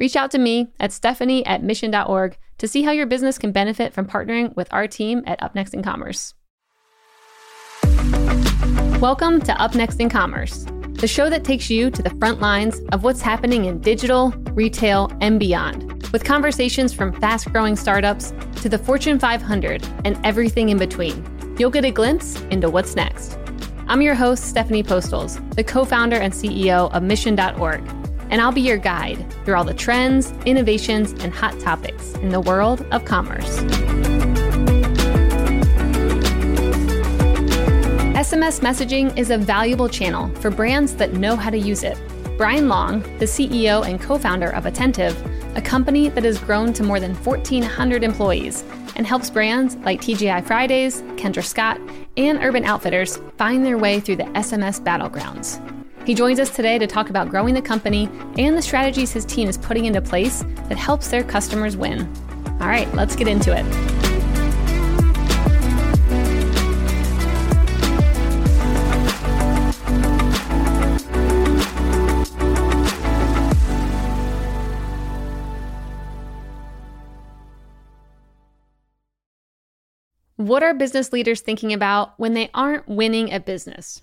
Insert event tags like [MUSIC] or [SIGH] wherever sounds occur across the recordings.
Reach out to me at stephanie at mission.org to see how your business can benefit from partnering with our team at Up Next in Commerce. Welcome to Up Next in Commerce, the show that takes you to the front lines of what's happening in digital, retail, and beyond, with conversations from fast growing startups to the Fortune 500 and everything in between. You'll get a glimpse into what's next. I'm your host, Stephanie Postles, the co founder and CEO of Mission.org, and I'll be your guide through all the trends, innovations, and hot topics in the world of commerce. SMS messaging is a valuable channel for brands that know how to use it. Brian Long, the CEO and co founder of Attentive, a company that has grown to more than 1,400 employees and helps brands like TGI Fridays, Kendra Scott, and Urban Outfitters find their way through the SMS battlegrounds. He joins us today to talk about growing the company and the strategies his team is putting into place that helps their customers win. All right, let's get into it. What are business leaders thinking about when they aren't winning a business?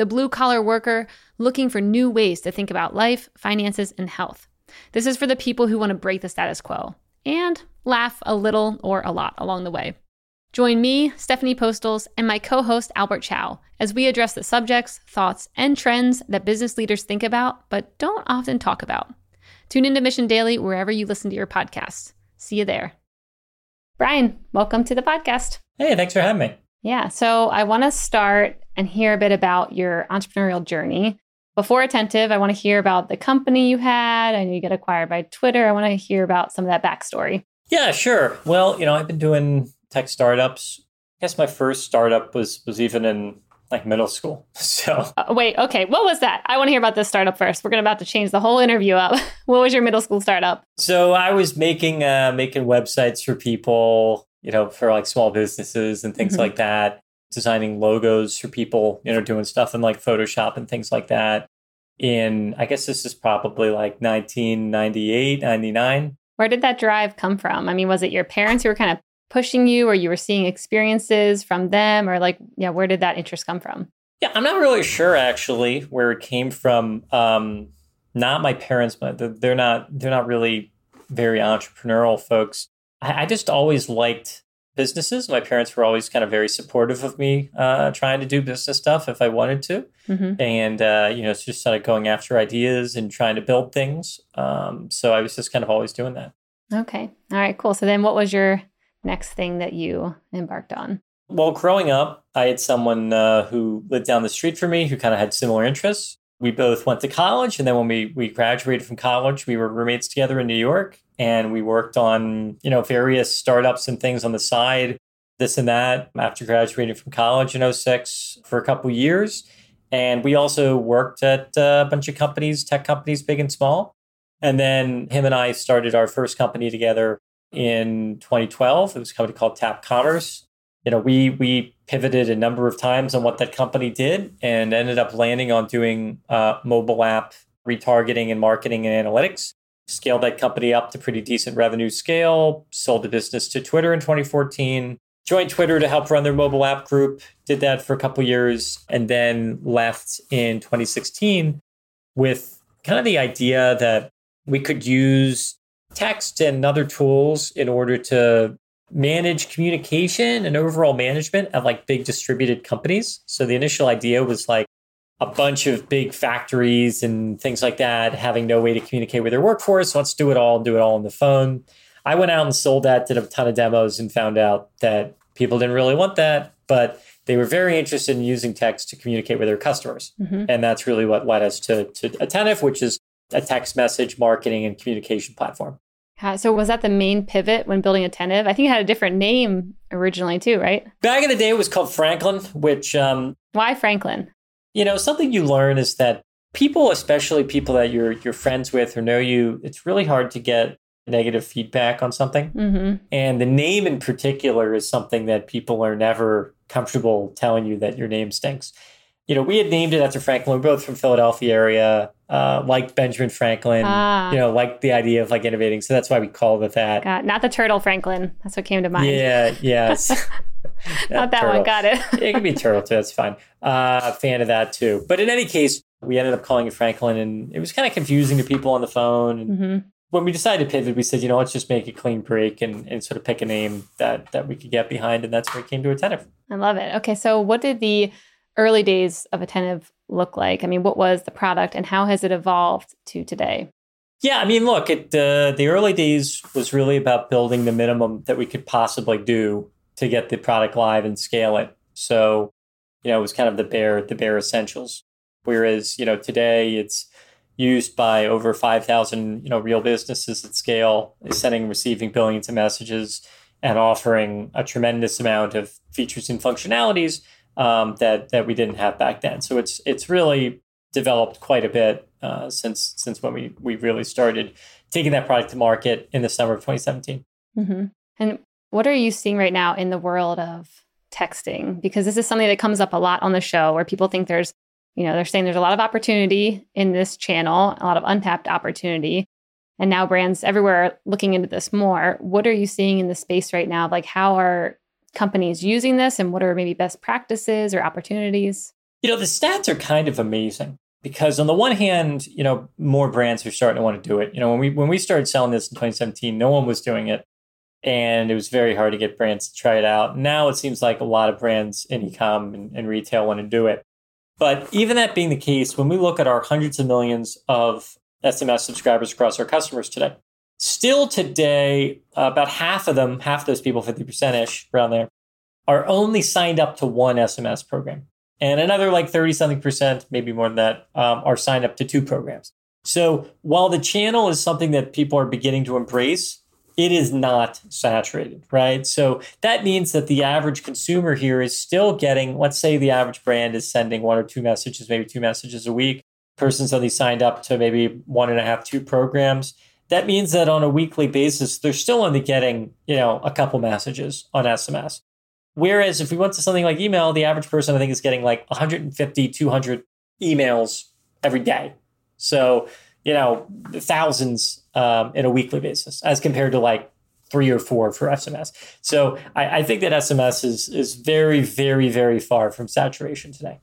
the blue collar worker looking for new ways to think about life, finances, and health. This is for the people who want to break the status quo and laugh a little or a lot along the way. Join me, Stephanie Postles, and my co host Albert Chow as we address the subjects, thoughts, and trends that business leaders think about but don't often talk about. Tune into Mission Daily wherever you listen to your podcasts. See you there. Brian, welcome to the podcast. Hey, thanks for having me. Yeah. So I want to start and hear a bit about your entrepreneurial journey. Before Attentive, I want to hear about the company you had. I know you get acquired by Twitter. I want to hear about some of that backstory. Yeah, sure. Well, you know, I've been doing tech startups. I guess my first startup was was even in like middle school. [LAUGHS] So uh, wait, okay, what was that? I want to hear about this startup first. We're gonna about to change the whole interview up. [LAUGHS] what was your middle school startup? So I was making uh, making websites for people you know, for like small businesses and things mm-hmm. like that, designing logos for people, you know, doing stuff in like Photoshop and things like that. In, I guess this is probably like 1998, 99. Where did that drive come from? I mean, was it your parents who were kind of pushing you or you were seeing experiences from them or like, yeah, where did that interest come from? Yeah, I'm not really sure actually where it came from. Um, not my parents, but they're not, they're not really very entrepreneurial folks. I, I just always liked businesses. My parents were always kind of very supportive of me uh, trying to do business stuff if I wanted to, mm-hmm. and uh, you know, it's just kind of going after ideas and trying to build things. Um, so I was just kind of always doing that. Okay, all right, cool. So then, what was your next thing that you embarked on? Well, growing up, I had someone uh, who lived down the street from me who kind of had similar interests. We both went to college, and then when we we graduated from college, we were roommates together in New York and we worked on you know various startups and things on the side this and that after graduating from college in 06 for a couple years. And we also worked at uh, a bunch of companies tech companies big and small. And then him and i started our first company together in 2012 it was a company called TapCommerce you know we we pivoted a number of times on what that company did and ended up landing on doing uh, mobile app retargeting and marketing and analytics. Scaled that company up to pretty decent revenue scale, sold the business to Twitter in 2014, joined Twitter to help run their mobile app group, did that for a couple years, and then left in 2016 with kind of the idea that we could use text and other tools in order to manage communication and overall management of like big distributed companies. So the initial idea was like a bunch of big factories and things like that having no way to communicate with their workforce. Let's do it all and do it all on the phone. I went out and sold that, did a ton of demos, and found out that people didn't really want that, but they were very interested in using text to communicate with their customers. Mm-hmm. And that's really what led us to, to Attentive, which is a text message marketing and communication platform. So was that the main pivot when building Attentive? I think it had a different name originally too, right? Back in the day, it was called Franklin, which... Um, Why Franklin? You know, something you learn is that people, especially people that you're you're friends with or know you, it's really hard to get negative feedback on something. Mm-hmm. And the name in particular is something that people are never comfortable telling you that your name stinks. You know, we had named it after Franklin. We're both from Philadelphia area, uh, like Benjamin Franklin. Ah. You know, like the idea of like innovating. So that's why we called it that. God, not the turtle Franklin. That's what came to mind. Yeah, yes. [LAUGHS] not that turtle. one. Got it. it can be turtle too. That's fine. Uh, fan of that too. But in any case, we ended up calling it Franklin, and it was kind of confusing to people on the phone. And mm-hmm when we decided to pivot, we said, you know, let's just make a clean break and, and sort of pick a name that that we could get behind, and that's where it came to Attentive. I love it. Okay, so what did the early days of Attentive look like? I mean, what was the product, and how has it evolved to today? Yeah, I mean, look, it uh, the early days was really about building the minimum that we could possibly do to get the product live and scale it. So, you know, it was kind of the bare the bare essentials. Whereas, you know, today it's used by over 5,000 you know real businesses at scale, sending, receiving billions of messages, and offering a tremendous amount of features and functionalities um, that that we didn't have back then. So it's it's really developed quite a bit uh, since since when we we really started taking that product to market in the summer of 2017. Mm-hmm. And what are you seeing right now in the world of texting? Because this is something that comes up a lot on the show, where people think there's you know, they're saying there's a lot of opportunity in this channel, a lot of untapped opportunity. And now brands everywhere are looking into this more. What are you seeing in the space right now? Like, how are companies using this and what are maybe best practices or opportunities? You know, the stats are kind of amazing because on the one hand, you know, more brands are starting to want to do it. You know, when we when we started selling this in 2017, no one was doing it. And it was very hard to get brands to try it out. Now it seems like a lot of brands in e-com and, and retail want to do it. But even that being the case, when we look at our hundreds of millions of SMS subscribers across our customers today, still today, uh, about half of them, half those people, 50% ish around there, are only signed up to one SMS program. And another like 30 something percent, maybe more than that, um, are signed up to two programs. So while the channel is something that people are beginning to embrace, it is not saturated, right? So that means that the average consumer here is still getting, let's say the average brand is sending one or two messages, maybe two messages a week. Person's only signed up to maybe one and a half, two programs. That means that on a weekly basis, they're still only getting, you know, a couple messages on SMS. Whereas if we went to something like email, the average person, I think, is getting like 150, 200 emails every day. So, you know, thousands um, in a weekly basis as compared to like three or four for SMS. So I, I think that SMS is is very, very, very far from saturation today.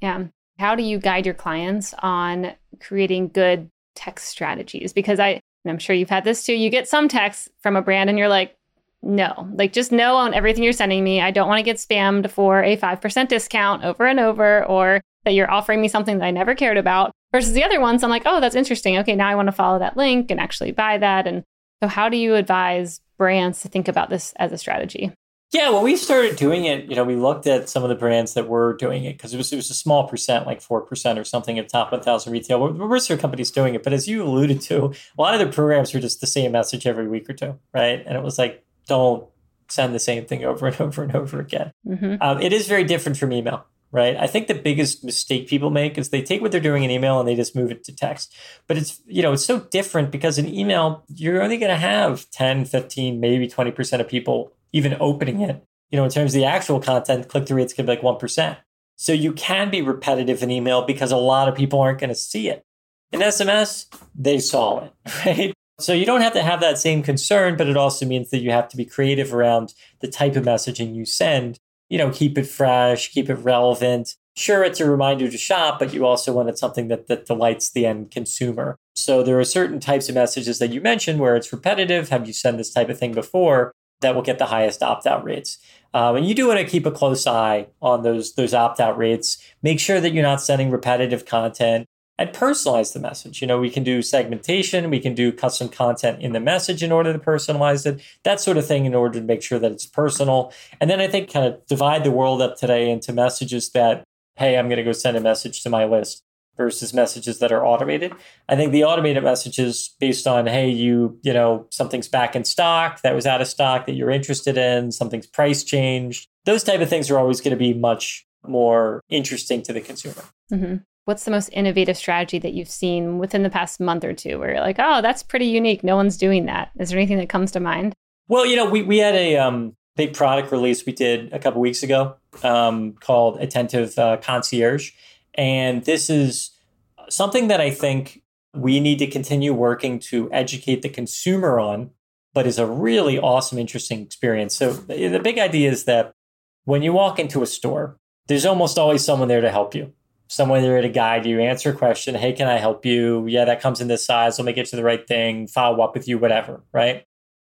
Yeah. How do you guide your clients on creating good text strategies? Because I I'm sure you've had this too. You get some text from a brand and you're like, no, like just no on everything you're sending me. I don't want to get spammed for a 5% discount over and over, or that you're offering me something that I never cared about. Versus the other ones, I'm like, oh, that's interesting. Okay, now I want to follow that link and actually buy that. And so, how do you advise brands to think about this as a strategy? Yeah, when we started doing it, you know, we looked at some of the brands that were doing it because it was it was a small percent, like four percent or something of top one thousand retail. There were certain companies doing it, but as you alluded to, a lot of the programs were just the same message every week or two, right? And it was like, don't send the same thing over and [LAUGHS] over and over again. Mm-hmm. Um, it is very different from email right? I think the biggest mistake people make is they take what they're doing in email and they just move it to text. But it's, you know, it's so different because in email, you're only going to have 10, 15, maybe 20% of people even opening it. You know, in terms of the actual content, click through rates can be like 1%. So you can be repetitive in email because a lot of people aren't going to see it. In SMS, they saw it, [LAUGHS] right? So you don't have to have that same concern, but it also means that you have to be creative around the type of messaging you send you know, keep it fresh, keep it relevant. Sure, it's a reminder to shop, but you also wanted something that, that delights the end consumer. So there are certain types of messages that you mentioned where it's repetitive. Have you sent this type of thing before? That will get the highest opt out rates. Um, and you do want to keep a close eye on those those opt out rates. Make sure that you're not sending repetitive content and personalize the message. You know, we can do segmentation, we can do custom content in the message in order to personalize it, that sort of thing in order to make sure that it's personal. And then I think kind of divide the world up today into messages that, hey, I'm going to go send a message to my list versus messages that are automated. I think the automated messages based on, hey, you, you know, something's back in stock that was out of stock that you're interested in, something's price changed. Those type of things are always going to be much more interesting to the consumer. Mm-hmm. What's the most innovative strategy that you've seen within the past month or two where you're like, oh, that's pretty unique. No one's doing that. Is there anything that comes to mind? Well, you know, we, we had a um, big product release we did a couple weeks ago um, called Attentive uh, Concierge. And this is something that I think we need to continue working to educate the consumer on, but is a really awesome, interesting experience. So the big idea is that when you walk into a store, there's almost always someone there to help you someone there to guide you, answer a question. Hey, can I help you? Yeah, that comes in this size. Let me get to the right thing, follow up with you, whatever, right?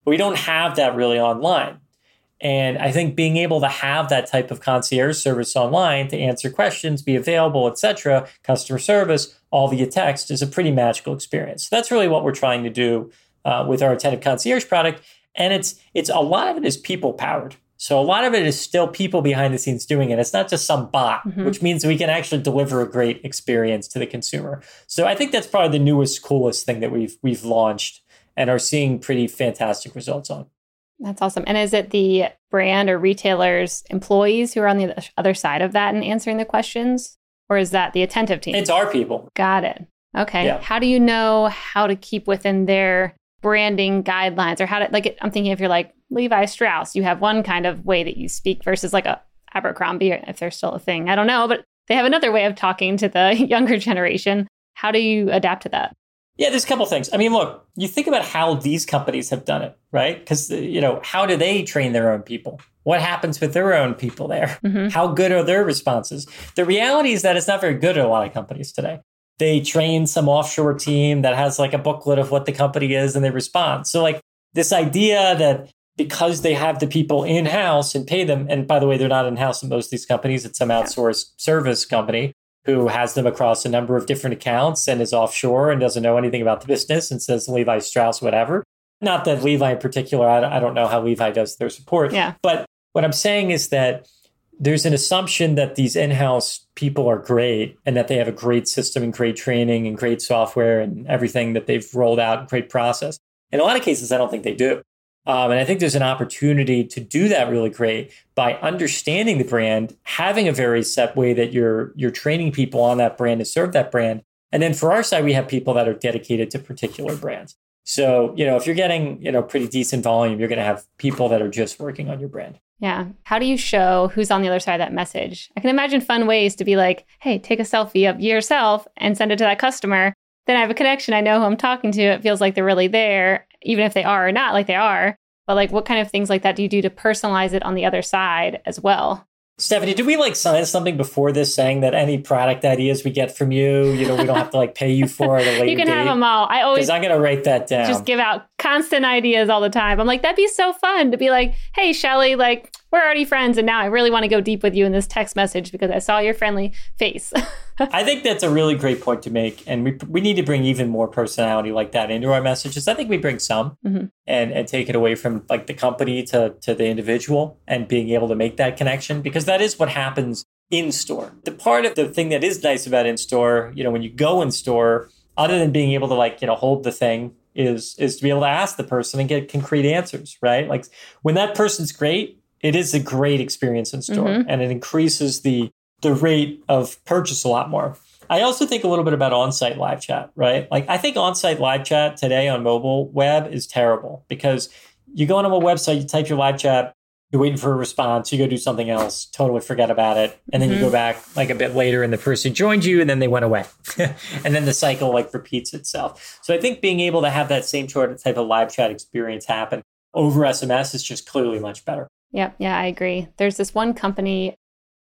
But we don't have that really online. And I think being able to have that type of concierge service online to answer questions, be available, etc., customer service, all via text is a pretty magical experience. So that's really what we're trying to do uh, with our attentive concierge product. And it's it's a lot of it is people powered. So a lot of it is still people behind the scenes doing it. It's not just some bot, mm-hmm. which means we can actually deliver a great experience to the consumer. So I think that's probably the newest, coolest thing that we've we've launched and are seeing pretty fantastic results on. That's awesome. And is it the brand or retailers employees who are on the other side of that and answering the questions? Or is that the attentive team? It's our people. Got it. Okay. Yeah. How do you know how to keep within their branding guidelines or how to like I'm thinking if you're like Levi Strauss, you have one kind of way that you speak versus like a Abercrombie, if they're still a thing. I don't know, but they have another way of talking to the [LAUGHS] younger generation. How do you adapt to that? Yeah, there's a couple things. I mean, look, you think about how these companies have done it, right? Because, you know, how do they train their own people? What happens with their own people there? Mm-hmm. How good are their responses? The reality is that it's not very good at a lot of companies today. They train some offshore team that has like a booklet of what the company is and they respond. So, like, this idea that because they have the people in house and pay them. And by the way, they're not in house in most of these companies. It's some outsourced service company who has them across a number of different accounts and is offshore and doesn't know anything about the business and says Levi Strauss, whatever. Not that Levi in particular, I don't know how Levi does their support. Yeah. But what I'm saying is that there's an assumption that these in-house people are great and that they have a great system and great training and great software and everything that they've rolled out, and great process. In a lot of cases, I don't think they do. Um, and I think there's an opportunity to do that really great by understanding the brand, having a very set way that you're you're training people on that brand to serve that brand. And then for our side, we have people that are dedicated to particular brands. So, you know, if you're getting, you know, pretty decent volume, you're going to have people that are just working on your brand. Yeah. How do you show who's on the other side of that message? I can imagine fun ways to be like, hey, take a selfie of yourself and send it to that customer. Then I have a connection. I know who I'm talking to. It feels like they're really there even if they are or not like they are. But like, what kind of things like that do you do to personalize it on the other side as well? Stephanie, did we like sign something before this saying that any product ideas we get from you, you know, we don't have to like pay you for it? [LAUGHS] you can date? have them all. I always I'm gonna write that down. Just give out constant ideas all the time. I'm like, that'd be so fun to be like, hey, Shelly, like we're already friends, and now I really want to go deep with you in this text message because I saw your friendly face. [LAUGHS] [LAUGHS] I think that's a really great point to make, and we we need to bring even more personality like that into our messages. I think we bring some, mm-hmm. and and take it away from like the company to to the individual, and being able to make that connection because that is what happens in store. The part of the thing that is nice about in store, you know, when you go in store, other than being able to like you know hold the thing is is to be able to ask the person and get concrete answers, right? Like when that person's great, it is a great experience in store mm-hmm. and it increases the the rate of purchase a lot more. I also think a little bit about on-site live chat, right? Like I think on-site live chat today on mobile web is terrible because you go on a website, you type your live chat, you're waiting for a response, you go do something else, totally forget about it, and then mm-hmm. you go mm-hmm. back like a bit later and the person joined you and then they went away. [LAUGHS] and then the cycle like repeats itself. So I think being able to have that same sort of type of live chat experience happen over SMS is just clearly much better. Yep. Yeah, I agree. There's this one company,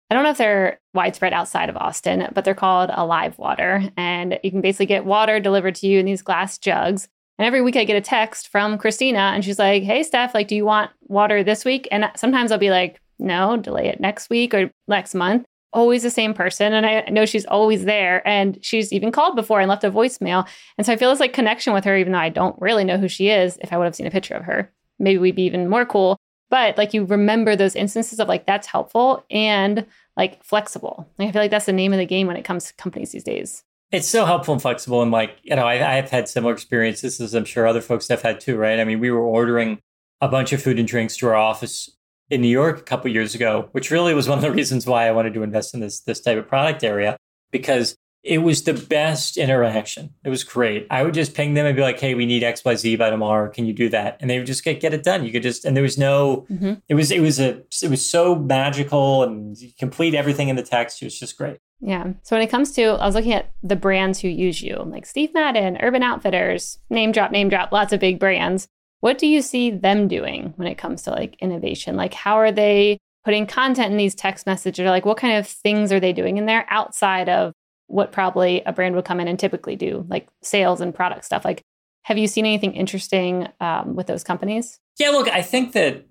I don't know if they're widespread outside of Austin, but they're called Alive Water. And you can basically get water delivered to you in these glass jugs. And every week I get a text from Christina and she's like, Hey, Steph, like, do you want water this week? And sometimes I'll be like, No, delay it next week or next month. Always the same person. And I know she's always there. And she's even called before and left a voicemail. And so I feel this like connection with her, even though I don't really know who she is. If I would have seen a picture of her, maybe we'd be even more cool. But like you remember those instances of like that's helpful and like flexible. Like, I feel like that's the name of the game when it comes to companies these days. It's so helpful and flexible. And like, you know, I, have had similar experiences as I'm sure other folks have had too, right? I mean, we were ordering a bunch of food and drinks to our office in New York a couple years ago, which really was one of the [LAUGHS] reasons why I wanted to invest in this this type of product area because it was the best interaction. It was great. I would just ping them and be like, "Hey, we need X, Y, Z by tomorrow. Can you do that?" And they would just get get it done. You could just and there was no. Mm-hmm. It was it was a it was so magical and complete everything in the text. It was just great. Yeah. So when it comes to, I was looking at the brands who use you, like Steve Madden, Urban Outfitters, name drop, name drop, lots of big brands. What do you see them doing when it comes to like innovation? Like, how are they putting content in these text messages? Or like, what kind of things are they doing in there outside of what probably a brand would come in and typically do, like sales and product stuff? Like, have you seen anything interesting um, with those companies? Yeah, look, I think that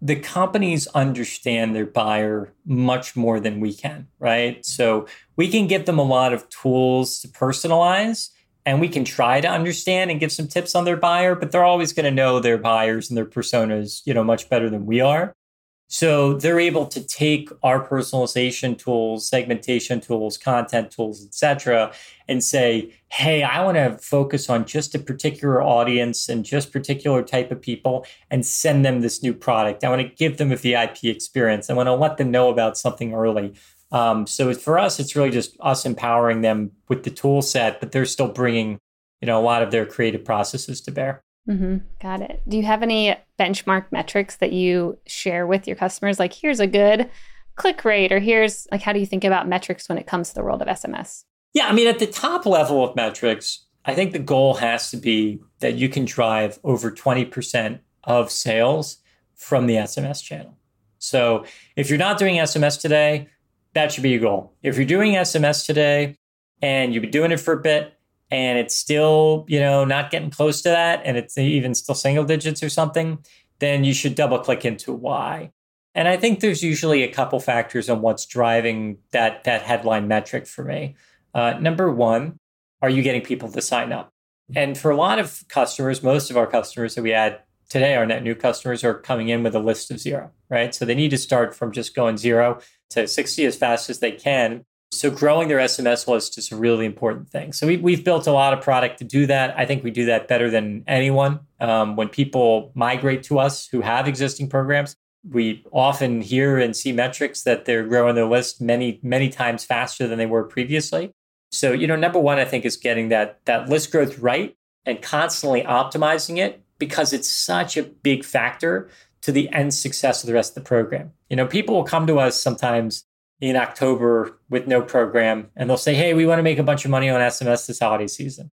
the companies understand their buyer much more than we can, right? So we can give them a lot of tools to personalize and we can try to understand and give some tips on their buyer, but they're always going to know their buyers and their personas, you know, much better than we are. So they're able to take our personalization tools, segmentation tools, content tools, etc., and say, "Hey, I want to focus on just a particular audience and just particular type of people, and send them this new product. I want to give them a VIP experience. I want to let them know about something early." Um, so for us, it's really just us empowering them with the tool set, but they're still bringing, you know, a lot of their creative processes to bear. Mm-hmm. Got it. Do you have any benchmark metrics that you share with your customers? Like, here's a good click rate, or here's like, how do you think about metrics when it comes to the world of SMS? Yeah, I mean, at the top level of metrics, I think the goal has to be that you can drive over 20% of sales from the SMS channel. So if you're not doing SMS today, that should be your goal. If you're doing SMS today and you've been doing it for a bit, and it's still, you know, not getting close to that, and it's even still single digits or something, then you should double click into why. And I think there's usually a couple factors on what's driving that that headline metric for me. Uh, number one, are you getting people to sign up? And for a lot of customers, most of our customers that we add today, our net new customers are coming in with a list of zero, right? So they need to start from just going zero to 60 as fast as they can so growing their SMS list is a really important thing. So we, we've built a lot of product to do that. I think we do that better than anyone. Um, when people migrate to us who have existing programs, we often hear and see metrics that they're growing their list many, many times faster than they were previously. So, you know, number one, I think is getting that that list growth right and constantly optimizing it because it's such a big factor to the end success of the rest of the program. You know, people will come to us sometimes in October with no program and they'll say, Hey, we want to make a bunch of money on SMS this holiday season.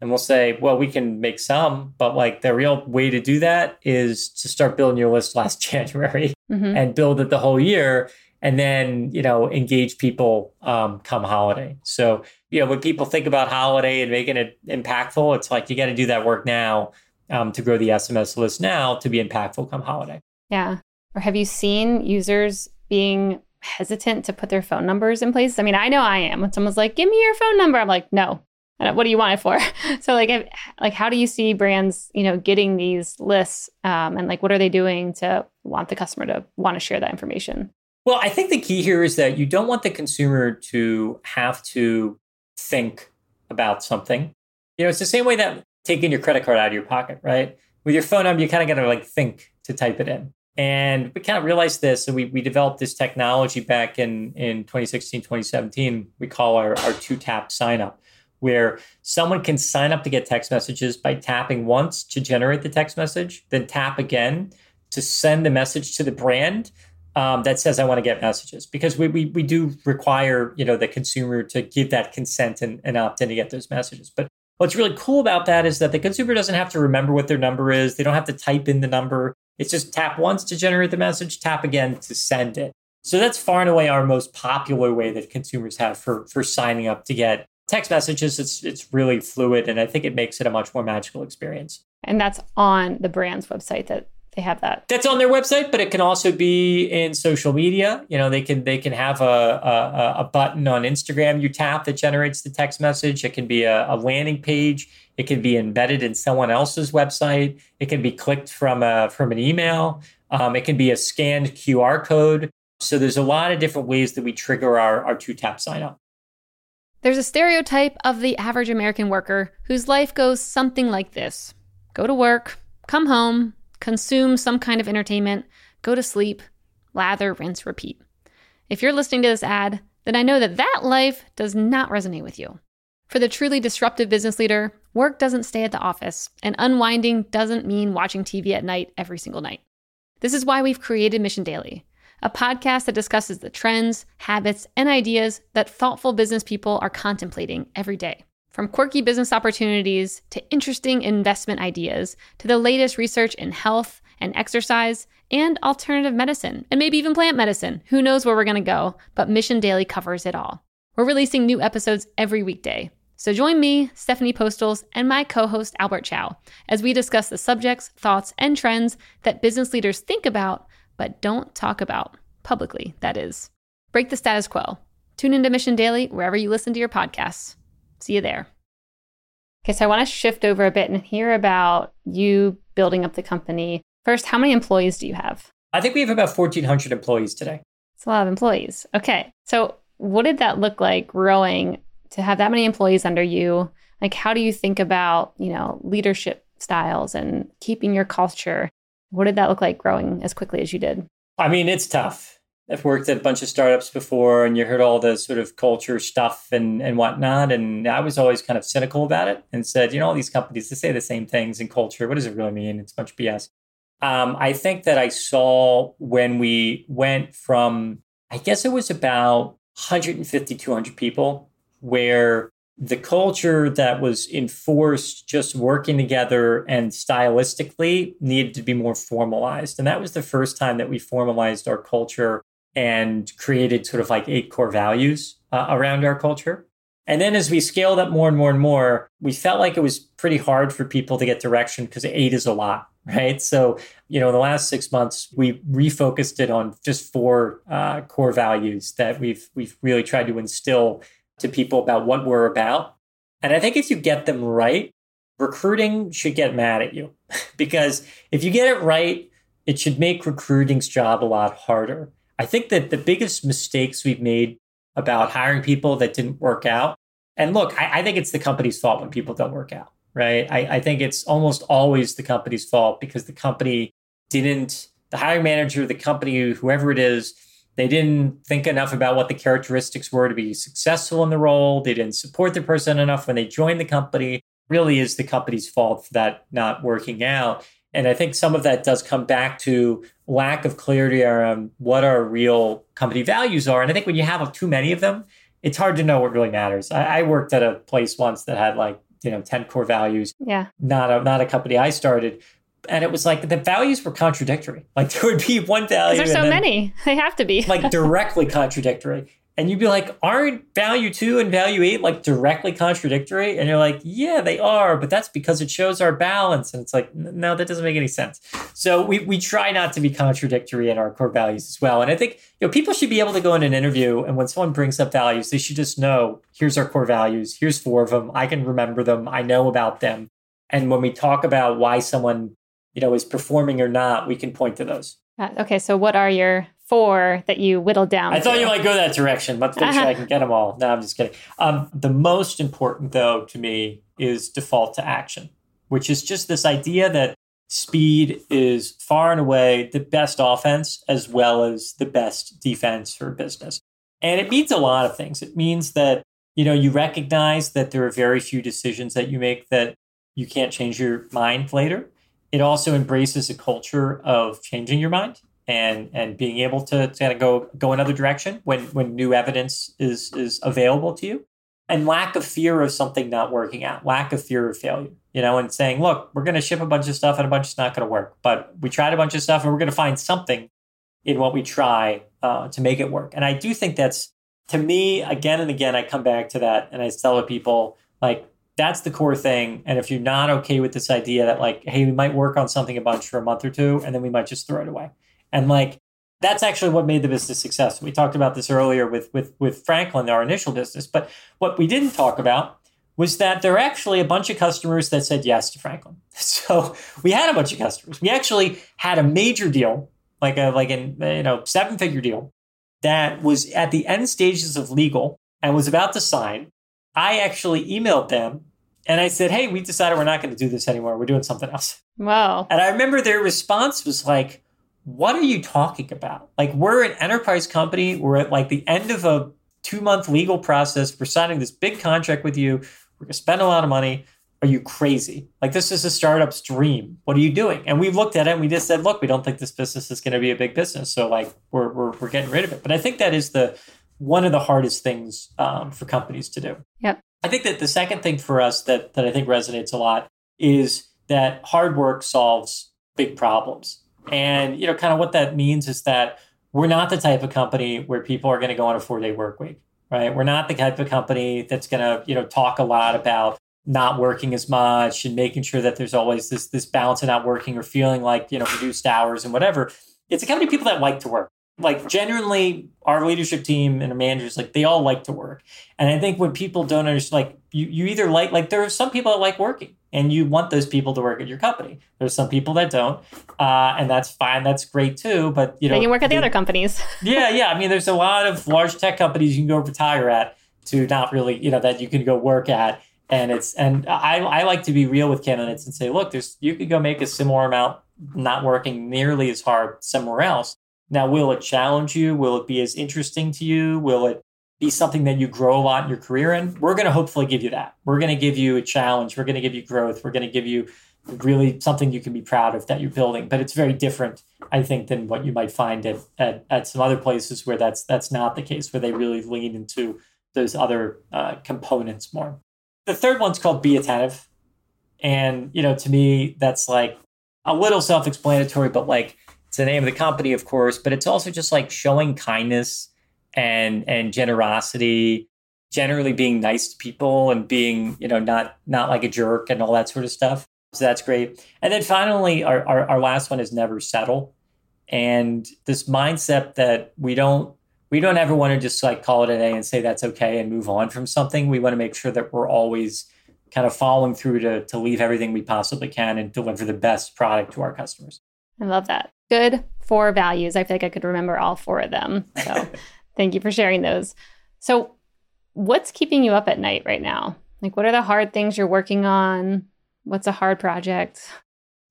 And we'll say, Well, we can make some, but like the real way to do that is to start building your list [LAUGHS] last January mm-hmm. and build it the whole year and then, you know, engage people um, come holiday. So, you know, when people think about holiday and making it impactful, it's like you got to do that work now um, to grow the SMS list now to be impactful come holiday. Yeah. Or have you seen users being hesitant to put their phone numbers in place. I mean, I know I am. When someone's like, "Give me your phone number," I'm like, "No." What do you want it for? [LAUGHS] so, like, if, like, how do you see brands, you know, getting these lists, um, and like, what are they doing to want the customer to want to share that information? Well, I think the key here is that you don't want the consumer to have to think about something. You know, it's the same way that taking your credit card out of your pocket, right? With your phone number, you kind of got to like think to type it in. And we kind of realized this. And we, we developed this technology back in, in 2016, 2017. We call our, our two tap sign up, where someone can sign up to get text messages by tapping once to generate the text message, then tap again to send the message to the brand um, that says I want to get messages because we, we we do require you know the consumer to give that consent and, and opt in to get those messages. But what's really cool about that is that the consumer doesn't have to remember what their number is. They don't have to type in the number. It's just tap once to generate the message, tap again to send it. So that's far and away our most popular way that consumers have for, for signing up to get text messages, it's it's really fluid, and I think it makes it a much more magical experience. And that's on the brand's website that they have that. That's on their website, but it can also be in social media. You know, they can they can have a a, a button on Instagram you tap that generates the text message. It can be a, a landing page. It can be embedded in someone else's website. It can be clicked from a from an email. Um, it can be a scanned QR code. So there's a lot of different ways that we trigger our, our two tap sign up. There's a stereotype of the average American worker whose life goes something like this go to work, come home, consume some kind of entertainment, go to sleep, lather, rinse, repeat. If you're listening to this ad, then I know that that life does not resonate with you. For the truly disruptive business leader, work doesn't stay at the office, and unwinding doesn't mean watching TV at night every single night. This is why we've created Mission Daily, a podcast that discusses the trends, habits, and ideas that thoughtful business people are contemplating every day. From quirky business opportunities to interesting investment ideas to the latest research in health and exercise and alternative medicine, and maybe even plant medicine. Who knows where we're going to go, but Mission Daily covers it all. We're releasing new episodes every weekday. So join me, Stephanie Postles, and my co host Albert Chow as we discuss the subjects, thoughts, and trends that business leaders think about but don't talk about publicly, that is. Break the status quo. Tune into Mission Daily wherever you listen to your podcasts. See you there. Okay, so I want to shift over a bit and hear about you building up the company. First, how many employees do you have? I think we have about 1,400 employees today. It's a lot of employees. Okay, so what did that look like growing to have that many employees under you like how do you think about you know leadership styles and keeping your culture what did that look like growing as quickly as you did i mean it's tough i've worked at a bunch of startups before and you heard all the sort of culture stuff and and whatnot. And i was always kind of cynical about it and said you know all these companies they say the same things in culture. What does it really mean? It's a bunch of bs um, i think that i saw when we went from i guess it was about 150 200 people where the culture that was enforced just working together and stylistically needed to be more formalized. And that was the first time that we formalized our culture and created sort of like eight core values uh, around our culture. And then as we scaled up more and more and more, we felt like it was pretty hard for people to get direction because eight is a lot, [LAUGHS] right? So, you know, in the last six months, we refocused it on just four uh, core values that we've we've really tried to instill to people about what we're about. And I think if you get them right, recruiting should get mad at you [LAUGHS] because if you get it right, it should make recruiting's job a lot harder. I think that the biggest mistakes we've made about hiring people that didn't work out, and look, I, I think it's the company's fault when people don't work out, right? I, I think it's almost always the company's fault because the company didn't, the hiring manager, the company, whoever it is, they didn't think enough about what the characteristics were to be successful in the role. They didn't support the person enough when they joined the company. Really is the company's fault for that not working out. And I think some of that does come back to lack of clarity around what our real company values are. And I think when you have too many of them, it's hard to know what really matters. I, I worked at a place once that had like you know 10 core values yeah not a not a company i started and it was like the values were contradictory. Like [LAUGHS] there would be one value. There's so many. They have to be. like [LAUGHS] directly contradictory. And you'd be like, aren't value two and value eight like directly contradictory? And you're like, yeah, they are, but that's because it shows our balance. And it's like, no, that doesn't make any sense. So we, we try not to be contradictory in our core values as well. And I think you know people should be able to go in an interview and when someone brings up values, they should just know here's our core values, here's four of them. I can remember them, I know about them. And when we talk about why someone you know, is performing or not, we can point to those. Uh, okay, so what are your four that you whittled down? I thought you might go that direction. Let's make sure I can get them all. No, I'm just kidding. Um, the most important, though, to me is default to action, which is just this idea that speed is far and away the best offense as well as the best defense for business. And it means a lot of things. It means that, you know, you recognize that there are very few decisions that you make that you can't change your mind later it also embraces a culture of changing your mind and and being able to, kind of go go another direction when when new evidence is is available to you and lack of fear of something not working out lack of fear of failure you know and saying look we're going to ship a bunch of stuff and a bunch is not going to work but we tried a bunch of stuff and we're going to find something in what we try uh, to make it work and i do think that's to me, again and again, I come back to that and I tell people, like, that's the core thing. And if you're not okay with this idea that, like, hey, we might work on something a bunch for a month or two and then we might just throw it away. And like, that's actually what made the business successful. We talked about this earlier with with with Franklin, our initial business. But what we didn't talk about was that there are actually a bunch of customers that said yes to Franklin. [LAUGHS] So we had a bunch of customers. We actually had a major deal, like a like an you know seven figure deal, that was at the end stages of legal and was about to sign. I actually emailed them and I said, "Hey, we decided we're not going to do this anymore. We're doing something else." Wow. And I remember their response was like, "What are you talking about? Like we're an enterprise company. We're at like the end of a two month legal process. We're signing this big contract with you. We're going to spend a lot of money. Are you crazy? Like this is a startup's dream. What are you doing? And we looked at it and we just said, look, we don't think this business is going to be a big business. So like we're, we're, we're getting rid of it. But I think that is the one of the hardest things um, for companies to do. Yep. I think that the second thing for us that, that I think resonates a lot is that hard work solves big problems. And, you know, kind of what that means is that we're not the type of company where people are going to go on a four day work week, right? We're not the type of company that's going to, you know, talk a lot about not working as much and making sure that there's always this this balance of not working or feeling like you know reduced hours and whatever it's a company people that like to work like genuinely our leadership team and our managers like they all like to work. And i think when people don't understand like you, you either like like there are some people that like working and you want those people to work at your company. There's some people that don't uh, and that's fine that's great too but you know they can work at the, the other companies. [LAUGHS] Yeah yeah i mean there's a lot of large tech companies you can go retire at to not really you know that you can go work at. And it's and I, I like to be real with candidates and say look there's you could go make a similar amount not working nearly as hard somewhere else now will it challenge you? Will it be as interesting to you? Will it be something that you grow a lot in your career in? We're going to hopefully give you that. We're going to give you a challenge. We're going to give you growth. We're going to give you really something you can be proud of that you're building. But it's very different i think than what you might find at, at, at some other places where that's that's not the case where they really lean into those other uh, components more. The third one's called Be Attentive. And, you know, to me, that's like a little self explanatory, but like it's the name of the company, of course, but it's also just like showing kindness and and generosity generally being nice to people and being you know not not like a jerk and all that sort of stuff so that's great and then finally our, our, our last one is never settle and this mindset that we don't we don't ever want to just like call it a day and say that's okay and move on from something. We want to make sure that we're always kind of following through to, to leave everything we possibly can and deliver the best product to our customers. I love that. Good four values. I feel like I could remember all four of them. So [LAUGHS] thank you for sharing those. So, what's keeping you up at night right now? Like, what are the hard things you're working on? What's a hard project?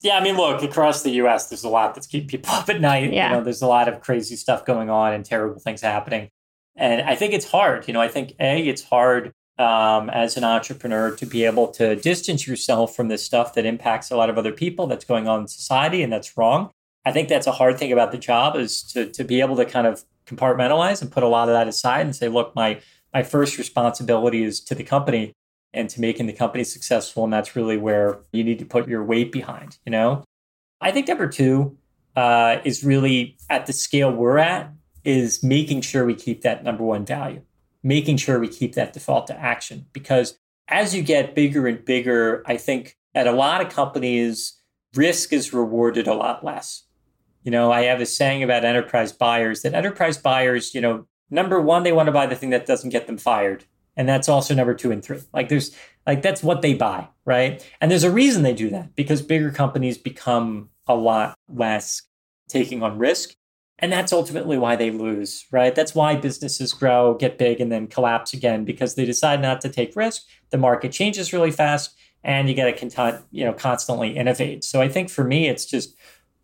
Yeah, I mean, look, across the US, there's a lot that's keeping people [LAUGHS] up at night. Yeah. You know, there's a lot of crazy stuff going on and terrible things happening. And I think it's hard. You know, I think, A, it's hard um, as an entrepreneur to be able to distance yourself from this stuff that impacts a lot of other people that's going on in society and that's wrong. I think that's a hard thing about the job is to, to be able to kind of compartmentalize and put a lot of that aside and say, look, my my first responsibility is to the company and to making the company successful. And that's really where you need to put your weight behind, you know? I think number two uh, is really at the scale we're at, is making sure we keep that number one value, making sure we keep that default to action. Because as you get bigger and bigger, I think at a lot of companies, risk is rewarded a lot less. You know, I have a saying about enterprise buyers that enterprise buyers, you know, number one, they want to buy the thing that doesn't get them fired. And that's also number two and three. Like there's like that's what they buy right? And there's a reason they do that because bigger companies become a lot less taking on risk. And that's ultimately why they lose right? That's why businesses grow get big and then collapse again because they decide not to take risk. The market changes really fast and you got to you know constantly innovate. So i think for me it's just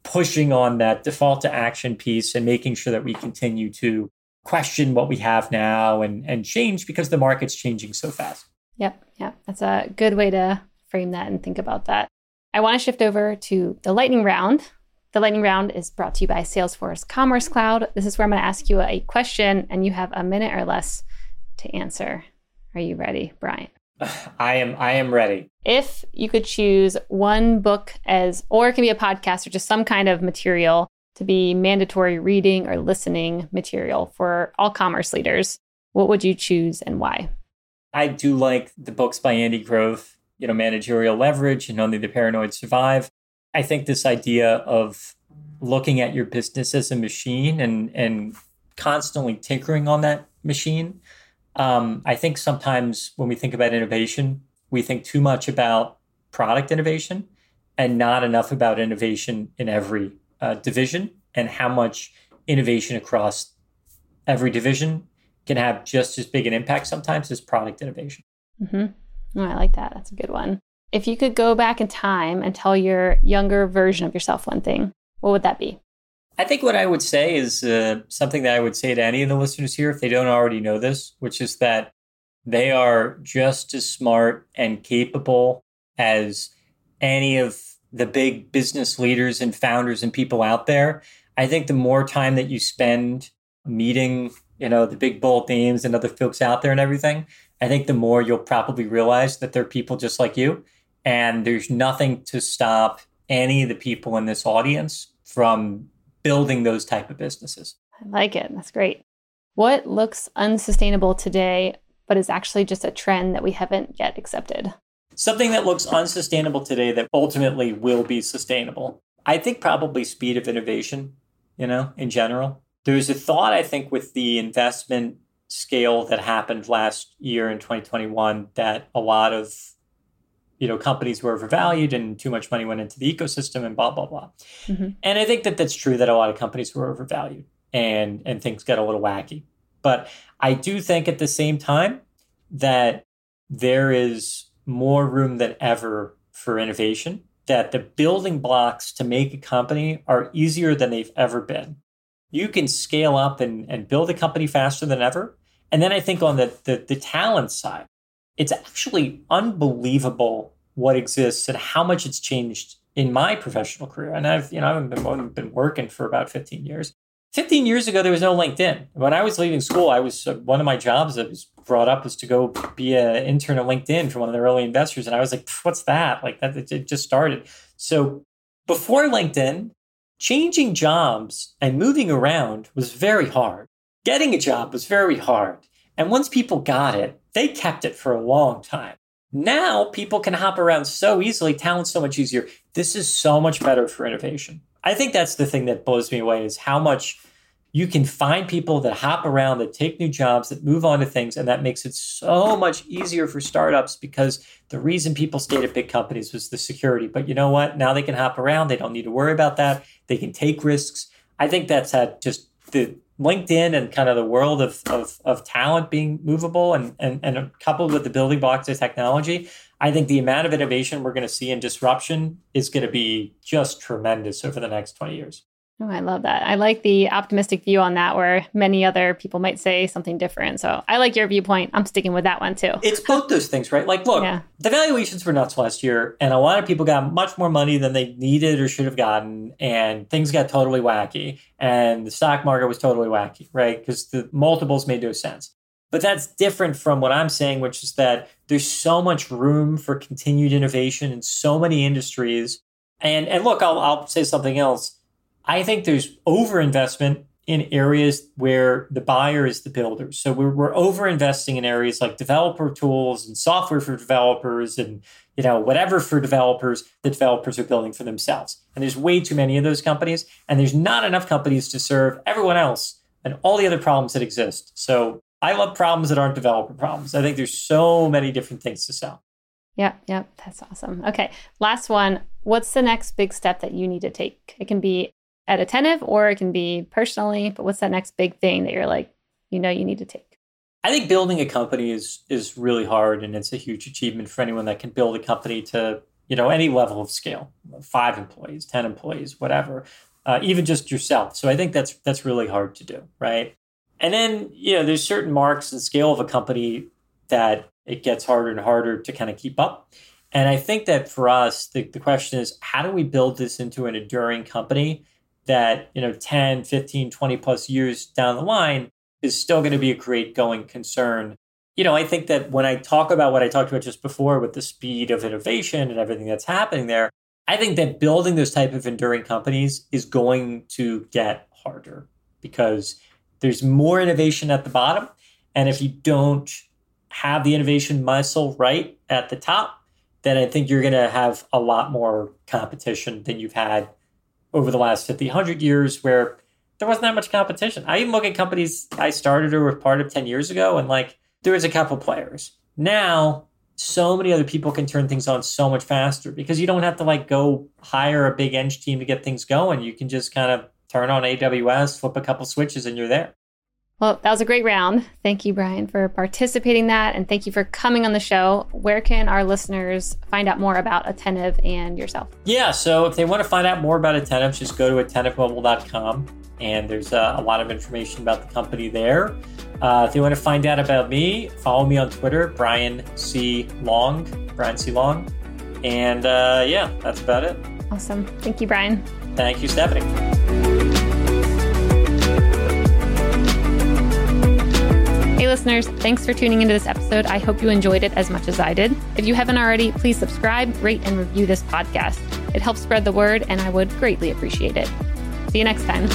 pushing on that default to action piece and making sure that we continue to question what we have now and and change because the market's changing so fast. Yep, Yeah. That's a good way to frame that and think about that. I want to shift over to the lightning round. The lightning round is brought to you by Salesforce Commerce Cloud. This is where I'm going to ask you a question and you have a minute or less to answer. Are you ready, Brian? I am I am ready. If you could choose one book as or it can be a podcast or just some kind of material to be mandatory reading or listening material for all commerce leaders, what would you choose and why? I do like the books by Andy Grove, you know, Managerial Leverage and Only the Paranoid Survive. I think this idea of looking at your business as a machine and and constantly tinkering on that machine. Um, I think sometimes when we think about innovation, we think too much about product innovation and not enough about innovation in every uh, division and how much innovation across every division can have just as big an impact sometimes as product innovation. Mm-hmm. Oh, I like that. That's a good one. If you could go back in time and tell your younger version of yourself one thing, what would that be? I think what I would say is uh, something that I would say to any of the listeners here if they don't already know this, which is that they are just as smart and capable as any of the big business leaders and founders and people out there. I think the more time that you spend meeting, you know, the big bold names and other folks out there and everything, I think the more you'll probably realize that they're people just like you. And there's nothing to stop any of the people in this audience from building those type of businesses. I like it. That's great. What looks unsustainable today, but is actually just a trend that we haven't yet accepted? Something that looks unsustainable today that ultimately will be sustainable. I think probably speed of innovation, you know, in general. There's a thought, I think, with the investment scale that happened last year in 2021 that a lot of you know companies were overvalued and too much money went into the ecosystem and blah blah blah. Mm-hmm. and i think that that's true that a lot of companies were overvalued and and things get a little wacky. But i do think at the same time that there is more room than ever for innovation that the building blocks to make a company are easier than they've ever been. You can scale up and, and build a company faster than ever. And then i think on the, the, the talent side it's actually unbelievable what exists and how much it's changed in my professional career. And I've, you know, I've been, been working for about 15 years. 15 years ago, there was no LinkedIn. When I was leaving school, I was uh, one of my jobs that was brought up was to go be an intern at LinkedIn for one of the early investors. And I was like, what's that? Like that, it just started. So before LinkedIn, changing jobs and moving around was very hard. Getting a job was very hard. And once people got it, they kept it for a long time. Now people can hop around so easily, talent's so much easier. This is so much better for innovation. I think that's the thing that blows me away is how much you can find people that hop around, that take new jobs, that move on to things, and that makes it so much easier for startups because the reason people stayed at big companies was the security. But you know what? Now they can hop around. They don't need to worry about that. They can take risks. I think that's had just the LinkedIn and kind of the world of, of, of talent being movable and, and, and coupled with the building blocks of technology, I think the amount of innovation we're going to see in disruption is going to be just tremendous over the next 20 years. Oh, I love that. I like the optimistic view on that, where many other people might say something different. So I like your viewpoint. I'm sticking with that one too. It's both those things, right? Like, look, yeah. the valuations were nuts last year, and a lot of people got much more money than they needed or should have gotten, and things got totally wacky, and the stock market was totally wacky, right? Because the multiples made no sense. But that's different from what I'm saying, which is that there's so much room for continued innovation in so many industries. And and look, I'll I'll say something else I think there's overinvestment in areas where the buyer is the builder. So we're, we're over investing in areas like developer tools and software for developers and you know whatever for developers the developers are building for themselves. And there's way too many of those companies, and there's not enough companies to serve everyone else and all the other problems that exist. So I love problems that aren't developer problems. I think there's so many different things to sell. Yeah, yeah, that's awesome. Okay, last one. What's the next big step that you need to take? It can be at attentive or it can be personally but what's that next big thing that you're like you know you need to take? I think building a company is is really hard and it's a huge achievement for anyone that can build a company to you know any level of scale five employees ten employees whatever uh, even just yourself. So i think that's that's really hard to do right? And then you know there's certain marks and scale of a company that it gets harder and harder to kind of keep up. And i think that for us the, the question is how do we build this into an enduring company that you know 10 15 20 plus years down the line is still going to be a great going concern. You know i think that when i talk about what i talked about just before with the speed of innovation and everything that's happening there i think that building those type of enduring companies is going to get harder because there's more innovation at the bottom. And if you don't have the innovation muscle right at the top, then I think you're going to have a lot more competition than you've had over the last 50, 100 years where there wasn't that much competition. I even look at companies I started or were part of 10 years ago and like there was a couple players. Now, so many other people can turn things on so much faster because you don't have to like go hire a big eng team to get things going. You can just kind of turn on AWS, flip a couple switches, and you're there. Well, that was a great round. Thank you, Brian, for participating in that, and thank you for coming on the show. Where can our listeners find out more about Attentive and yourself? Yeah, so if they want to find out more about Attentive, just go to attentivemobile.com, and there's uh, a lot of information about the company there. Uh, if you want to find out about me, follow me on Twitter, Brian C. Long, Brian C. Long, and uh, yeah, that's about it. Awesome. Thank you, Brian. Thank you, Stephanie. Listeners, thanks for tuning into this episode. I hope you enjoyed it as much as I did. If you haven't already, please subscribe, rate, and review this podcast. It helps spread the word, and I would greatly appreciate it. See you next time.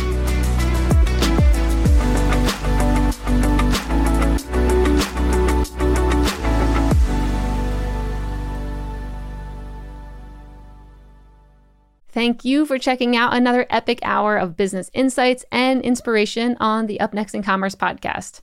Thank you for checking out another epic hour of business insights and inspiration on the Up Next in Commerce podcast.